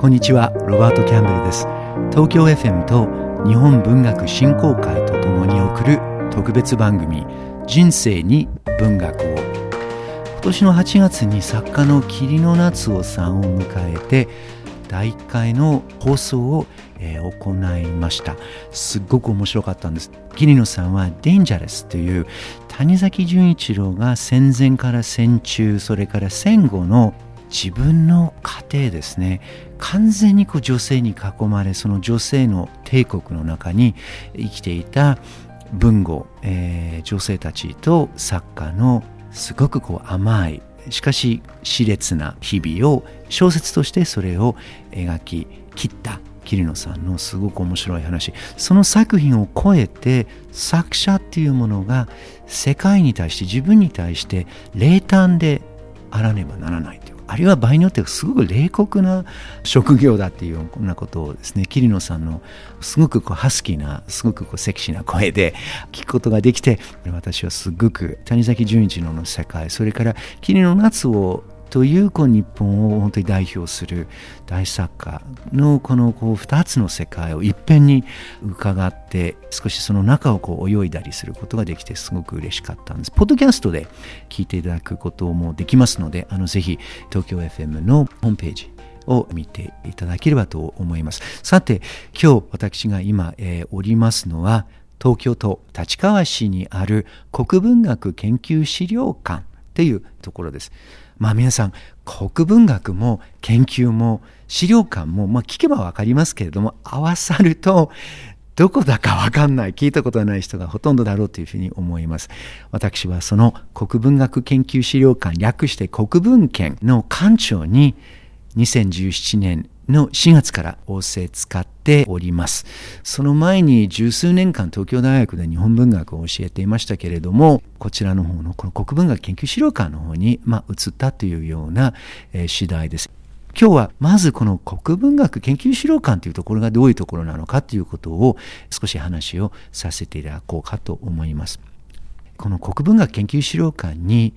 こんにちはロバート・キャンベルです。東京 FM と日本文学振興会とともに送る特別番組人生に文学を。今年の8月に作家の霧の夏夫さんを迎えて第1回の放送を、え、行いました。すっごく面白かったんです。桐野さんは「デンジャレス」という谷崎潤一郎が戦前から戦中それから戦後の自分の家庭ですね。完全にこう女性に囲まれその女性の帝国の中に生きていた文豪、えー、女性たちと作家のすごくこう甘いしかし熾烈な日々を小説としてそれを描き切った桐野さんのすごく面白い話。その作品を超えて作者っていうものが世界に対して自分に対して冷淡であらねばならない。あるいは場合によってはすごく冷酷な職業だっていうようなことをですね桐野さんのすごくこうハスキーなすごくこうセクシーな声で聞くことができて私はすごく谷崎潤一郎の世界それから桐野夏をというこう日本を本当に代表する大作家のこのこう2つの世界をいっぺんに伺って少しその中をこう泳いだりすることができてすごく嬉しかったんです。ポッドキャストで聞いていただくこともできますのであのぜひ東京 FM のホームページを見ていただければと思います。さて今日私が今、えー、おりますのは東京都立川市にある国文学研究資料館というところです。まあ皆さん国文学も研究も資料館も、まあ、聞けば分かりますけれども合わさるとどこだか分かんない聞いたことがない人がほとんどだろうというふうに思います。私はその国文学研究資料館略して国文研の館長に2017年の4月から仰せ使っております。その前に十数年間東京大学で日本文学を教えていましたけれども、こちらの方のこの国文学研究資料館の方に、まあ、移ったというような、えー、次第です。今日はまずこの国文学研究資料館というところがどういうところなのかということを少し話をさせていただこうかと思います。この国文学研究資料館に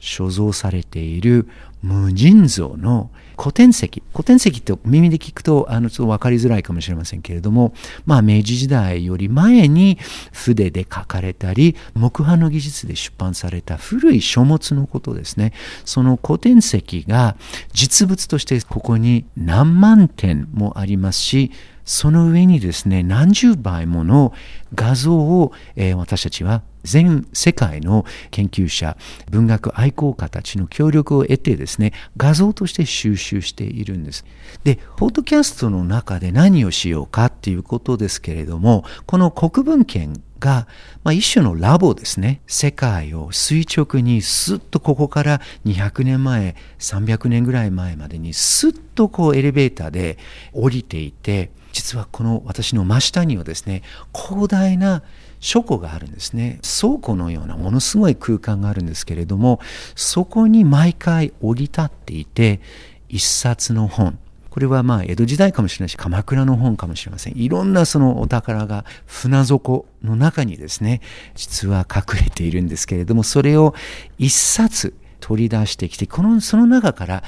所蔵されている無尽蔵の古典石。古典石って耳で聞くとあのちょっと分かりづらいかもしれませんけれども、まあ、明治時代より前に筆で書かれたり木版の技術で出版された古い書物のことですね。その古典石が実物としてここに何万点もありますしその上にですね何十倍もの画像を、えー、私たちは全世界の研究者文学愛好家たちの協力を得てですね画像として収集しているんです。でポッドキャストの中で何をしようかっていうことですけれどもこの国文献が、まあ、一種のラボですね。世界を垂直にスッとここから200年前300年ぐらい前までにスッとこうエレベーターで降りていて実はこの私の真下にはですね広大な書庫があるんですね。倉庫のようなものすごい空間があるんですけれどもそこに毎回降り立っていて一冊の本。これはまあ江戸時代かもしれないし鎌倉の本かもしれません。いろんなそのお宝が船底の中にですね実は隠れているんですけれどもそれを一冊取り出してきてこのその中から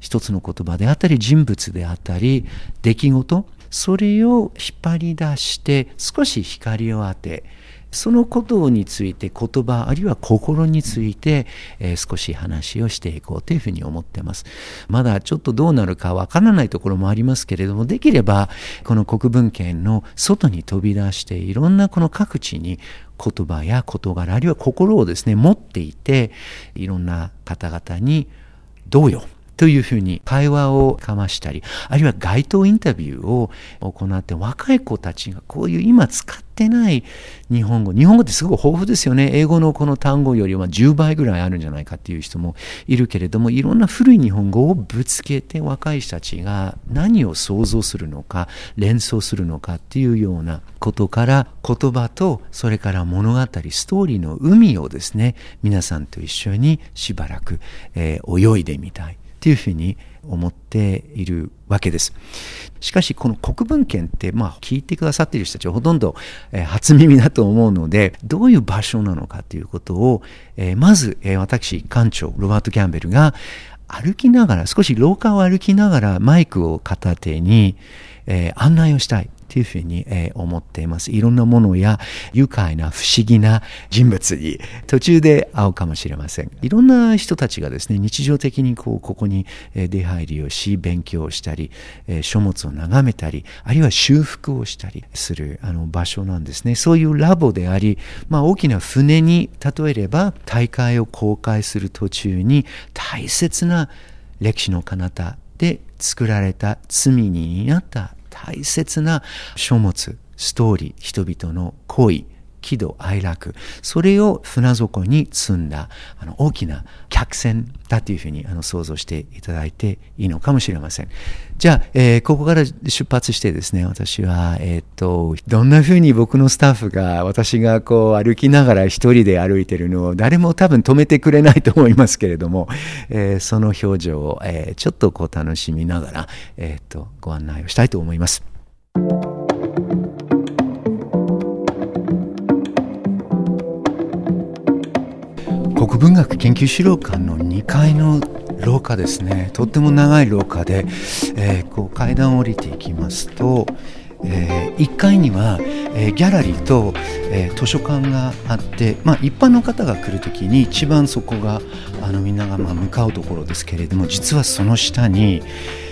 一つの言葉であったり人物であったり出来事それを引っ張り出して少し光を当てそのことについて言葉あるいは心について、えー、少し話をしていこうというふうに思ってます。まだちょっとどうなるかわからないところもありますけれどもできればこの国文圏の外に飛び出していろんなこの各地に言葉や事柄あるいは心をですね持っていていろんな方々にどうよというふうに会話をかましたり、あるいは街頭インタビューを行って若い子たちがこういう今使ってない日本語、日本語ってすごく豊富ですよね。英語のこの単語よりは10倍ぐらいあるんじゃないかっていう人もいるけれども、いろんな古い日本語をぶつけて若い人たちが何を想像するのか、連想するのかっていうようなことから言葉とそれから物語、ストーリーの海をですね、皆さんと一緒にしばらく、えー、泳いでみたい。っていうふうに思っているわけです。しかしこの国文献ってまあ聞いてくださっている人たちはほとんど、初耳だと思うのでどういう場所なのかということを、まず、私館長ロバート・キャンベルが歩きながら少し廊下を歩きながらマイクを片手に、案内をしたいというふうに、え、思っています。いろんなものや愉快な不思議な人物に途中で会うかもしれません。いろんな人たちがですね、日常的にこうここに出入りをし、勉強をしたり、え、書物を眺めたり、あるいは修復をしたりするあの場所なんですね。そういうラボであり、まあ、大きな船に例えれば大会を公開する途中に大切な歴史の彼方で作られた罪になった大切な書物、ストーリー、人々の恋、喜怒哀楽、それを船底に積んだあの大きな客船だというふうにあの想像していただいていいのかもしれません。じゃあ、えー、ここから出発してですね、私は、えっ、と、どんなふうに僕のスタッフが、私がこう歩きながら一人で歩いてるのを誰も多分止めてくれないと思いますけれども、えー、その表情を、えちょっとこう楽しみながら、えっ、と、ご案内をしたいと思います。国文学研究資料館の2階の廊下ですね。とっても長い廊下で、えー、こう階段を降りていきますと、えー、1階には、えー、ギャラリーと、え図書館があって、まあ、一般の方が来る時に一番そこがあのみんながま向かうところですけれども実はその下に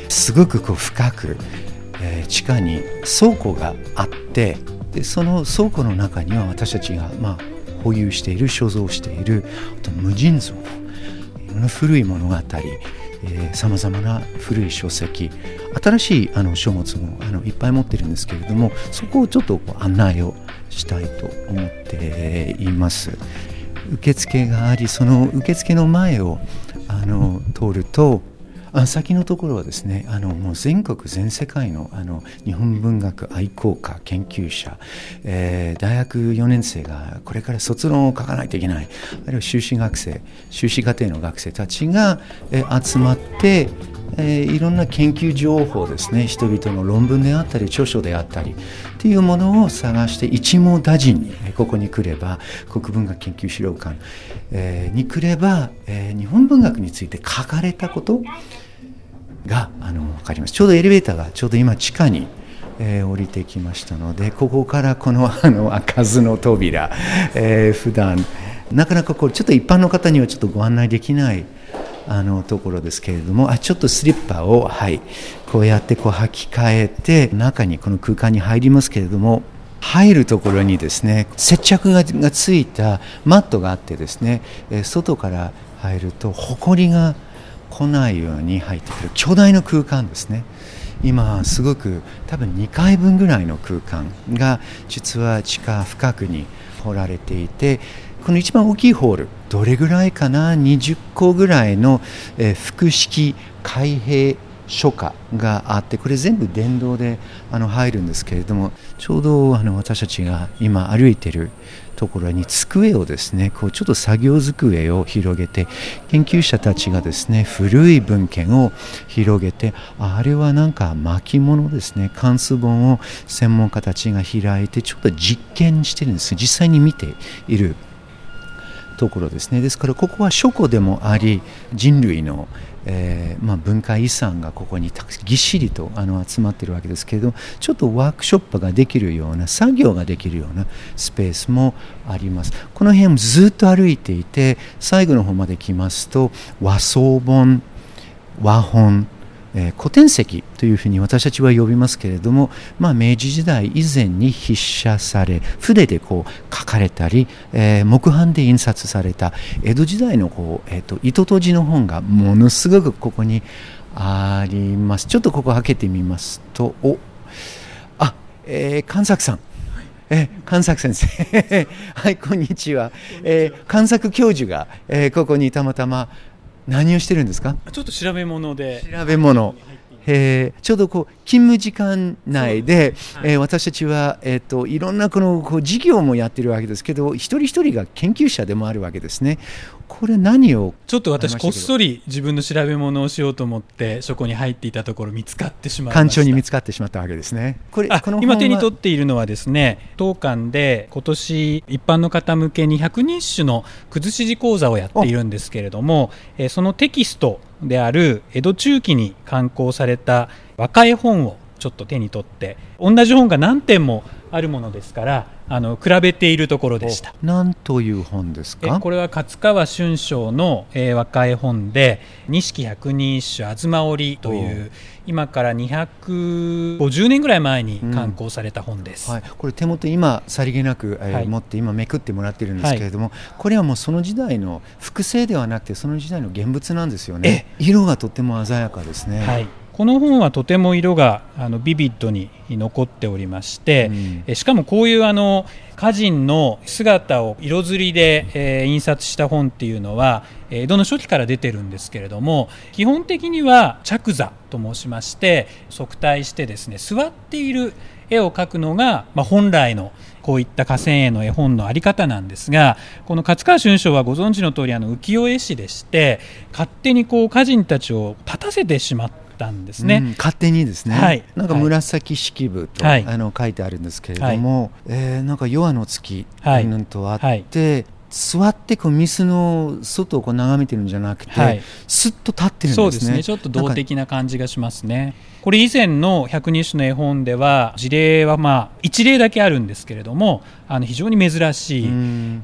すごくこう深く、え地下に倉庫があってでその倉庫の中には私たちがまあ保有している所蔵しているあと無尽蔵いろんな古い物語さまざまな古い書籍新しいあの書物もあのいっぱい持ってるんですけれどもそこをちょっとこう案内をしたいと思っています。受付がありその受付の前をあの通るとあ先のところはですねあのもう全国全世界のあの日本文学愛好家研究者、えー、大学4年生がこれから卒論を書かないといけない。あるいは修士学生修士課程の学生たちが、えー、集まってえー、いろんな研究情報ですね人々の論文であったり著書であったりっていうものを探して一網打尽にここに来れば国文学研究資料館、えー、に来れば、えー、日本文学について書かれたことがあの分かりますちょうどエレベーターがちょうど今地下に、えー、降りてきましたのでここからこのあの開かずの扉、えー、普段。なかなかこうちょっと一般の方にはちょっとご案内できないあのところですけれどもあちょっとスリッパを、はい、こうやってこう履き替えて中にこの空間に入りますけれども入るところにですね接着がついたマットがあってですね外から入ると埃が来ないように入ってくる巨大な空間ですね。今すごく多分2階分ぐらいの空間が実は地下深くに掘られていてこの一番大きいホールどれぐらいかな？20個ぐらいの、え、複式開閉書家があってこれ全部電動であの入るんですけれどもちょうどあの私たちが今歩いてるところに机をですねこうちょっと作業机を広げて研究者たちがですね古い文献を広げてあれはなんか巻物ですね関数本を専門家たちが開いてちょっと実験してるんです。実際に見ているところですね。ですからここは書庫でもあり人類のえーまあ、文化遺産がここにぎっしりとあの集まっているわけですけれどもちょっとワークショップができるような作業ができるようなスペースもあります。この辺ずっと歩いていて最後の方まで来ますと和装本和本えー、古典石というふうに私たちは呼びますけれども、まあ、明治時代以前に筆写され筆でこう書かれたり、えー、木版で印刷された江戸時代のこう、えーと、糸とじの本がものすごくここにあります。ちょっとここ開けてみますとおあ、えー、神作さん。え神作先生。はいこんにちは、えー、神作教授が、えー、ここにたまたま何をしてるんですか？ちょっと調べ物で。調べ物。えー、ちょうどこう勤務時間内で、はい、えー、私たちは、えーと、いろんなこのこう事業もやってるわけですけど一人一人が研究者でもあるわけですね。これ何をちょっと私こっそり自分の調べ物をしようと思ってそこに入っていたところ見つかってしまいました。館長に見つかってしまったわけですね。これ今手に取っているのはですね当館で今年一般の方向けに百人種の崩し字講座をやっているんですけれども、えそのテキストである江戸中期に刊行された若い本をちょっと手に取って同じ本が何点もあるものですからあの比べているところでした。何という本ですか？これは勝川春章の、えー、和解本で「錦百人一首東織」という今から250年ぐらい前に刊行された本です、うんはい、これ手元今さりげなく、えー、はい、持って今めくってもらってるんですけれども、はい、これはもうその時代の複製ではなくてその時代の現物なんですよね。色がとても鮮やかですね。はいこの本はとても色があのビビッドに残っておりまして、うん、しかもこういうあの歌人の姿を色刷りで、えー、印刷した本っていうのは江戸の初期から出てるんですけれども基本的には着座と申しまして側対してですね座っている絵を描くのが、まあ、本来のこういった河川絵の絵本の在り方なんですがこの勝川春章はご存知の通りあり浮世絵師でして勝手にこう歌人たちを立たせてしまったんですね、うん、勝手にですね、はい、なんか紫式部と、はい、あの書いてあるんですけれども、はい、えー、なんか夜の月とあって、座ってこうミスの外をこう眺めてるんじゃなくて、はい、すっと立ってるんですね。そうですね。ちょっと動的な感じがしますね。これ以前の百人種の絵本では事例はまあ一例だけあるんですけれども、あの非常に珍しい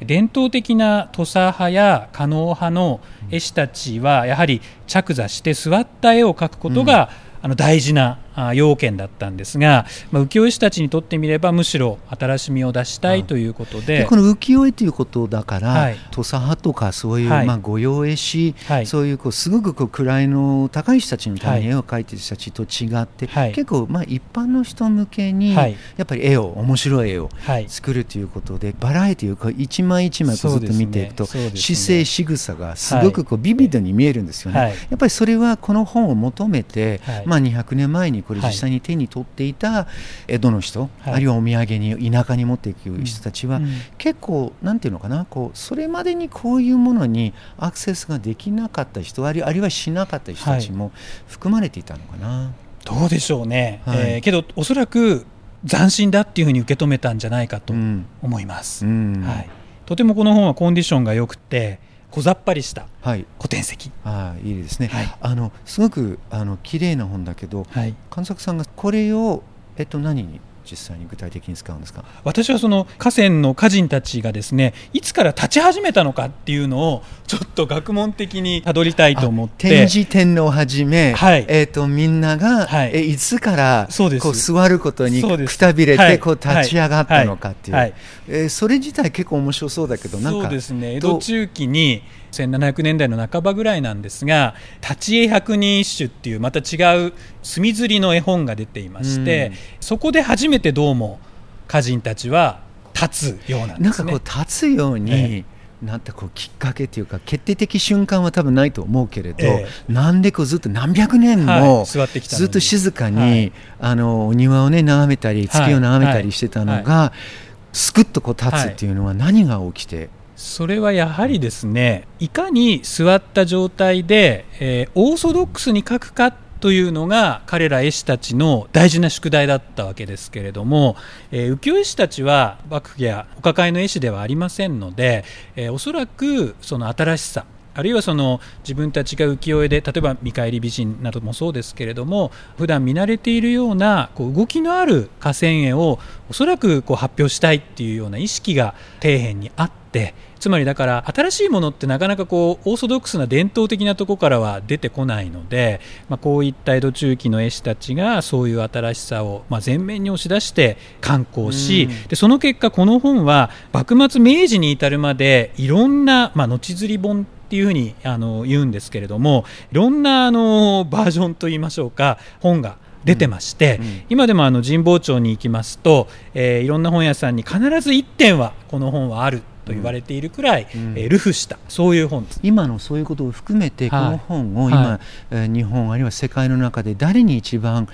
伝統的な土佐派や狩野派の絵師たちはやはり着座して座った絵を描くことが、うんあの大事な要件だったんですが、まあ、浮世絵師たちにとってみればむしろ新しみを出したいということで。この浮世絵ということだから、はい、土佐派とかそういう、はい、まあ、御用絵師、はい、そういうこうすごくこう位の高い人たちのために絵を描いている人たちと違って、結構まあ一般の人向けに、やっぱり絵を面白い絵を作るということで、バラエティーを一枚一枚こうずっと見ていくと、ねね、姿勢仕草がすごくこうビビッドに見えるんですよね。やっぱりそれはこの本を求めて、まあ、200年前にこれ実際に手に取っていた江戸の人、はい、あるいはお土産に田舎に持っていく人たちは、うん、結構なんていうのかなこうそれまでにこういうものにアクセスができなかった人あるいはしなかった人たちも含まれていたのかな。どうでしょうね、はい、えー、けどおそらく斬新だっていうふうに受け止めたんじゃないかと思います、うんうん、はい、とてもこの本はコンディションが良くて小ざっぱりした古典籍、はい、あいいですね、はい、あのすごくあの綺麗な本だけど、はい、神作さんがこれを、えっと、何に実際に具体的に使うんですか？私はその河川の歌人たちがですねいつから立ち始めたのかっていうのをちょっと学問的にたどりたいと思って。天智天皇をはじめ、はい、えーと、みんなが、はい、えいつからこう座ることにくたびれてこう立ち上がったのかっていう、はい。はい、えー、それ自体結構面白そうだけどなんかそうですね。江戸中期に1700年代の半ばぐらいなんですが「立ち絵百人一首」っていうまた違う墨刷りの絵本が出ていまして、そこで初めてどうも歌人たちは立つようなんですね。なんかこう立つように、ええなんてこうきっかけというか決定的瞬間は多分ないと思うけれど、ええ、なんでこうずっと何百年もずっと静かに、はい、あのお庭をね眺めたり月を眺めたりしてたのが、はい、すくっとこう立つっていうのは何が起きて？それはやはりですねいかに座った状態で、えー、オーソドックスに書くかというのが彼ら絵師たちの大事な宿題だったわけですけれども、えー、浮世絵師たちは幕府やお抱えの絵師ではありませんので、えー、おそらくその新しさあるいはその自分たちが浮世絵で例えば見返り美人などもそうですけれども普段見慣れているようなこう動きのある河川絵をおそらくこう発表したいっていうような意識が底辺にあってつまりだから新しいものってなかなかこうオーソドックスな伝統的なところからは出てこないので、まあ、こういった江戸中期の絵師たちがそういう新しさをまあ前面に押し出して刊行し、でその結果この本は幕末明治に至るまでいろんな、まあ、後釣り本っていうふうにあの言うんですけれどもいろんなあのバージョンといいましょうか本が出てまして、うんうん、今でもあの神保町に行きますと、えー、いろんな本屋さんに必ず1点はこの本はあると言われているくらい、うん、えー、ルフしたそういう本今のそういうことを含めてこの本を今、はい、日本あるいは世界の中で誰に一番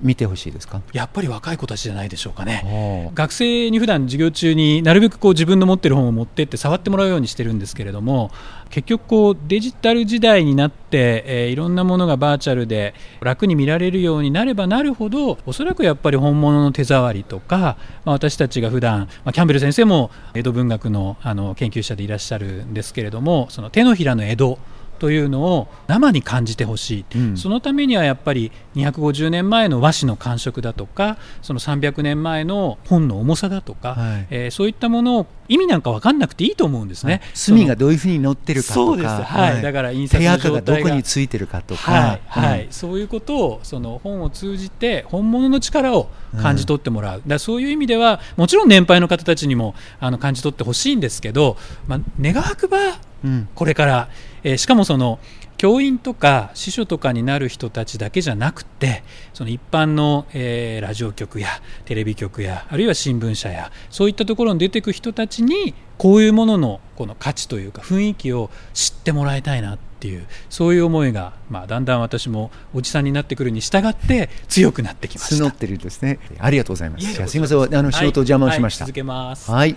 見てほしいですか？やっぱり若い子たちじゃないでしょうかね。学生に普段授業中になるべくこう自分の持ってる本を持ってって触ってもらうようにしてるんですけれども結局こうデジタル時代になって、えー、いろんなものがバーチャルで楽に見られるようになればなるほどおそらくやっぱり本物の手触りとか、まあ、私たちが普段、まあ、キャンベル先生も江戸文学のあの研究者でいらっしゃるんですけれどもその手のひらの江戸というのを生に感じてほしい、うん、そのためにはやっぱり250年前の和紙の感触だとかその300年前の本の重さだとか、はい、えー、そういったものを意味なんか分かんなくていいと思うんですね、はい、墨がどういうふうに載ってるかとか。そうです、はい、はい、だから印刷の状態が。どこについてるかとか、はい。はい、そういうことをその本を通じて本物の力を感じ取ってもらう、だそういう意味ではもちろん年配の方たちにもあの感じ取ってほしいんですけど、まあ、願わくばこれから、えー、しかもその教員とか司書とかになる人たちだけじゃなくてその一般の、えー、ラジオ局やテレビ局やあるいは新聞社やそういったところに出てく人たちにこういうもののこの価値というか雰囲気を知ってもらいたいなっていうそういう思いが、まあ、だんだん私もおじさんになってくるに従って強くなってきました。募ってるんですね。ありがとうございます。すみません。あの仕事を邪魔をしました、はいはい、続けます。はい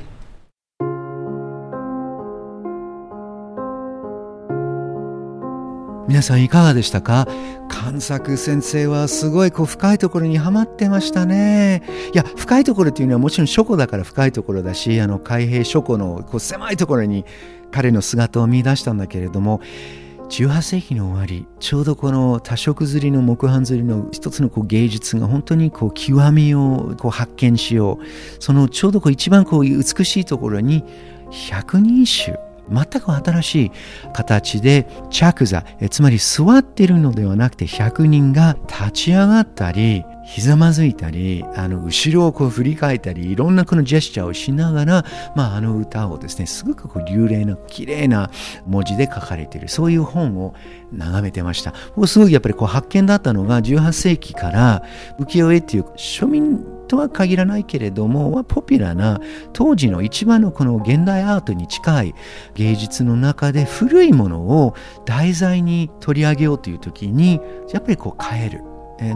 皆さんいかがでしたか？関作先生はすごいこう深いところにはまってましたね。いや、深いところっていうのはもちろん書庫だから深いところだし、あの海兵書庫のこう狭いところに彼の姿を見出したんだけれども、18世紀の終わりちょうどこの多色刷りの木版刷りの一つのこう芸術が本当にこう極みをこう発見しようそのちょうどこう一番こう美しいところに百人一首全く新しい形で着座つまり座っているのではなくて100人が立ち上がったりひざまずいたりあの後ろをこう振り返ったりいろんなこのジェスチャーをしながら、まあ、あの歌をですねすごくこう流麗な綺麗な文字で書かれているそういう本を眺めてました。僕すごいやっぱりこう発見だったのが18世紀から浮世絵っていう庶民とは限らないけれどもポピュラーな当時の一番のこの現代アートに近い芸術の中で古いものを題材に取り上げようという時にやっぱりこう変える。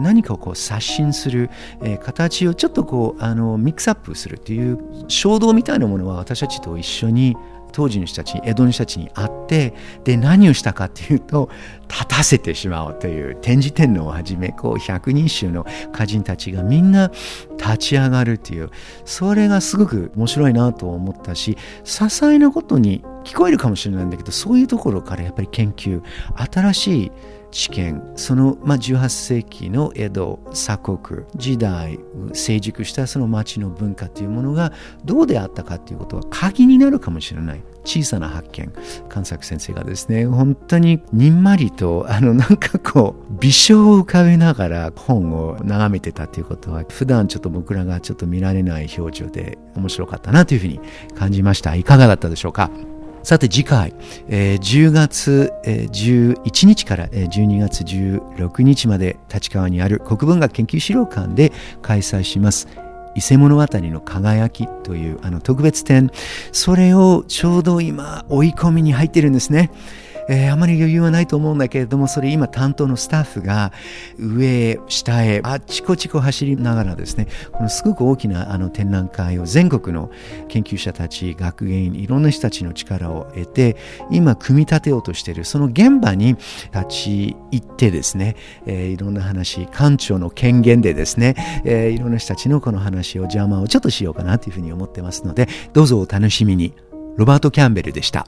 何かをこう刷新する、え形をちょっとこうあのミックスアップするという衝動みたいなものは私たちと一緒に当時の人たちに江戸の人たちに会ってで何をしたかっていうと立たせてしまおうという天智天皇をはじめこう百人衆の歌人たちがみんな立ち上がるというそれがすごく面白いなと思ったし些細なことに聞こえるかもしれないんだけどそういうところからやっぱり研究新しい知見。その、まあ、18世紀の江戸鎖国時代成熟したその町の文化というものがどうであったかということは鍵になるかもしれない。小さな発見。関作先生がですね本当ににんまりとあのなんかこう微笑を浮かべながら本を眺めてたということは普段ちょっと僕らがちょっと見られない表情で面白かったなというふうに感じました。いかがだったでしょうか？さて次回、えー、10月、えー、11日から、えー、12月16日まで立川にある国文学研究資料館で開催します伊勢物語の輝きというあの特別展それをちょうど今追い込みに入ってるんですね。えー、あまり余裕はないと思うんだけれどもそれ今担当のスタッフが上へ下へあっちこちこ走りながらですねこのすごく大きなあの展覧会を全国の研究者たち学芸員いろんな人たちの力を得て今組み立てようとしているその現場に立ち入ってですね、えー、いろんな話館長の権限でですね、えー、いろんな人たちのこの話を邪魔をちょっとしようかなというふうに思ってますのでどうぞお楽しみにロバート・キャンベルでした。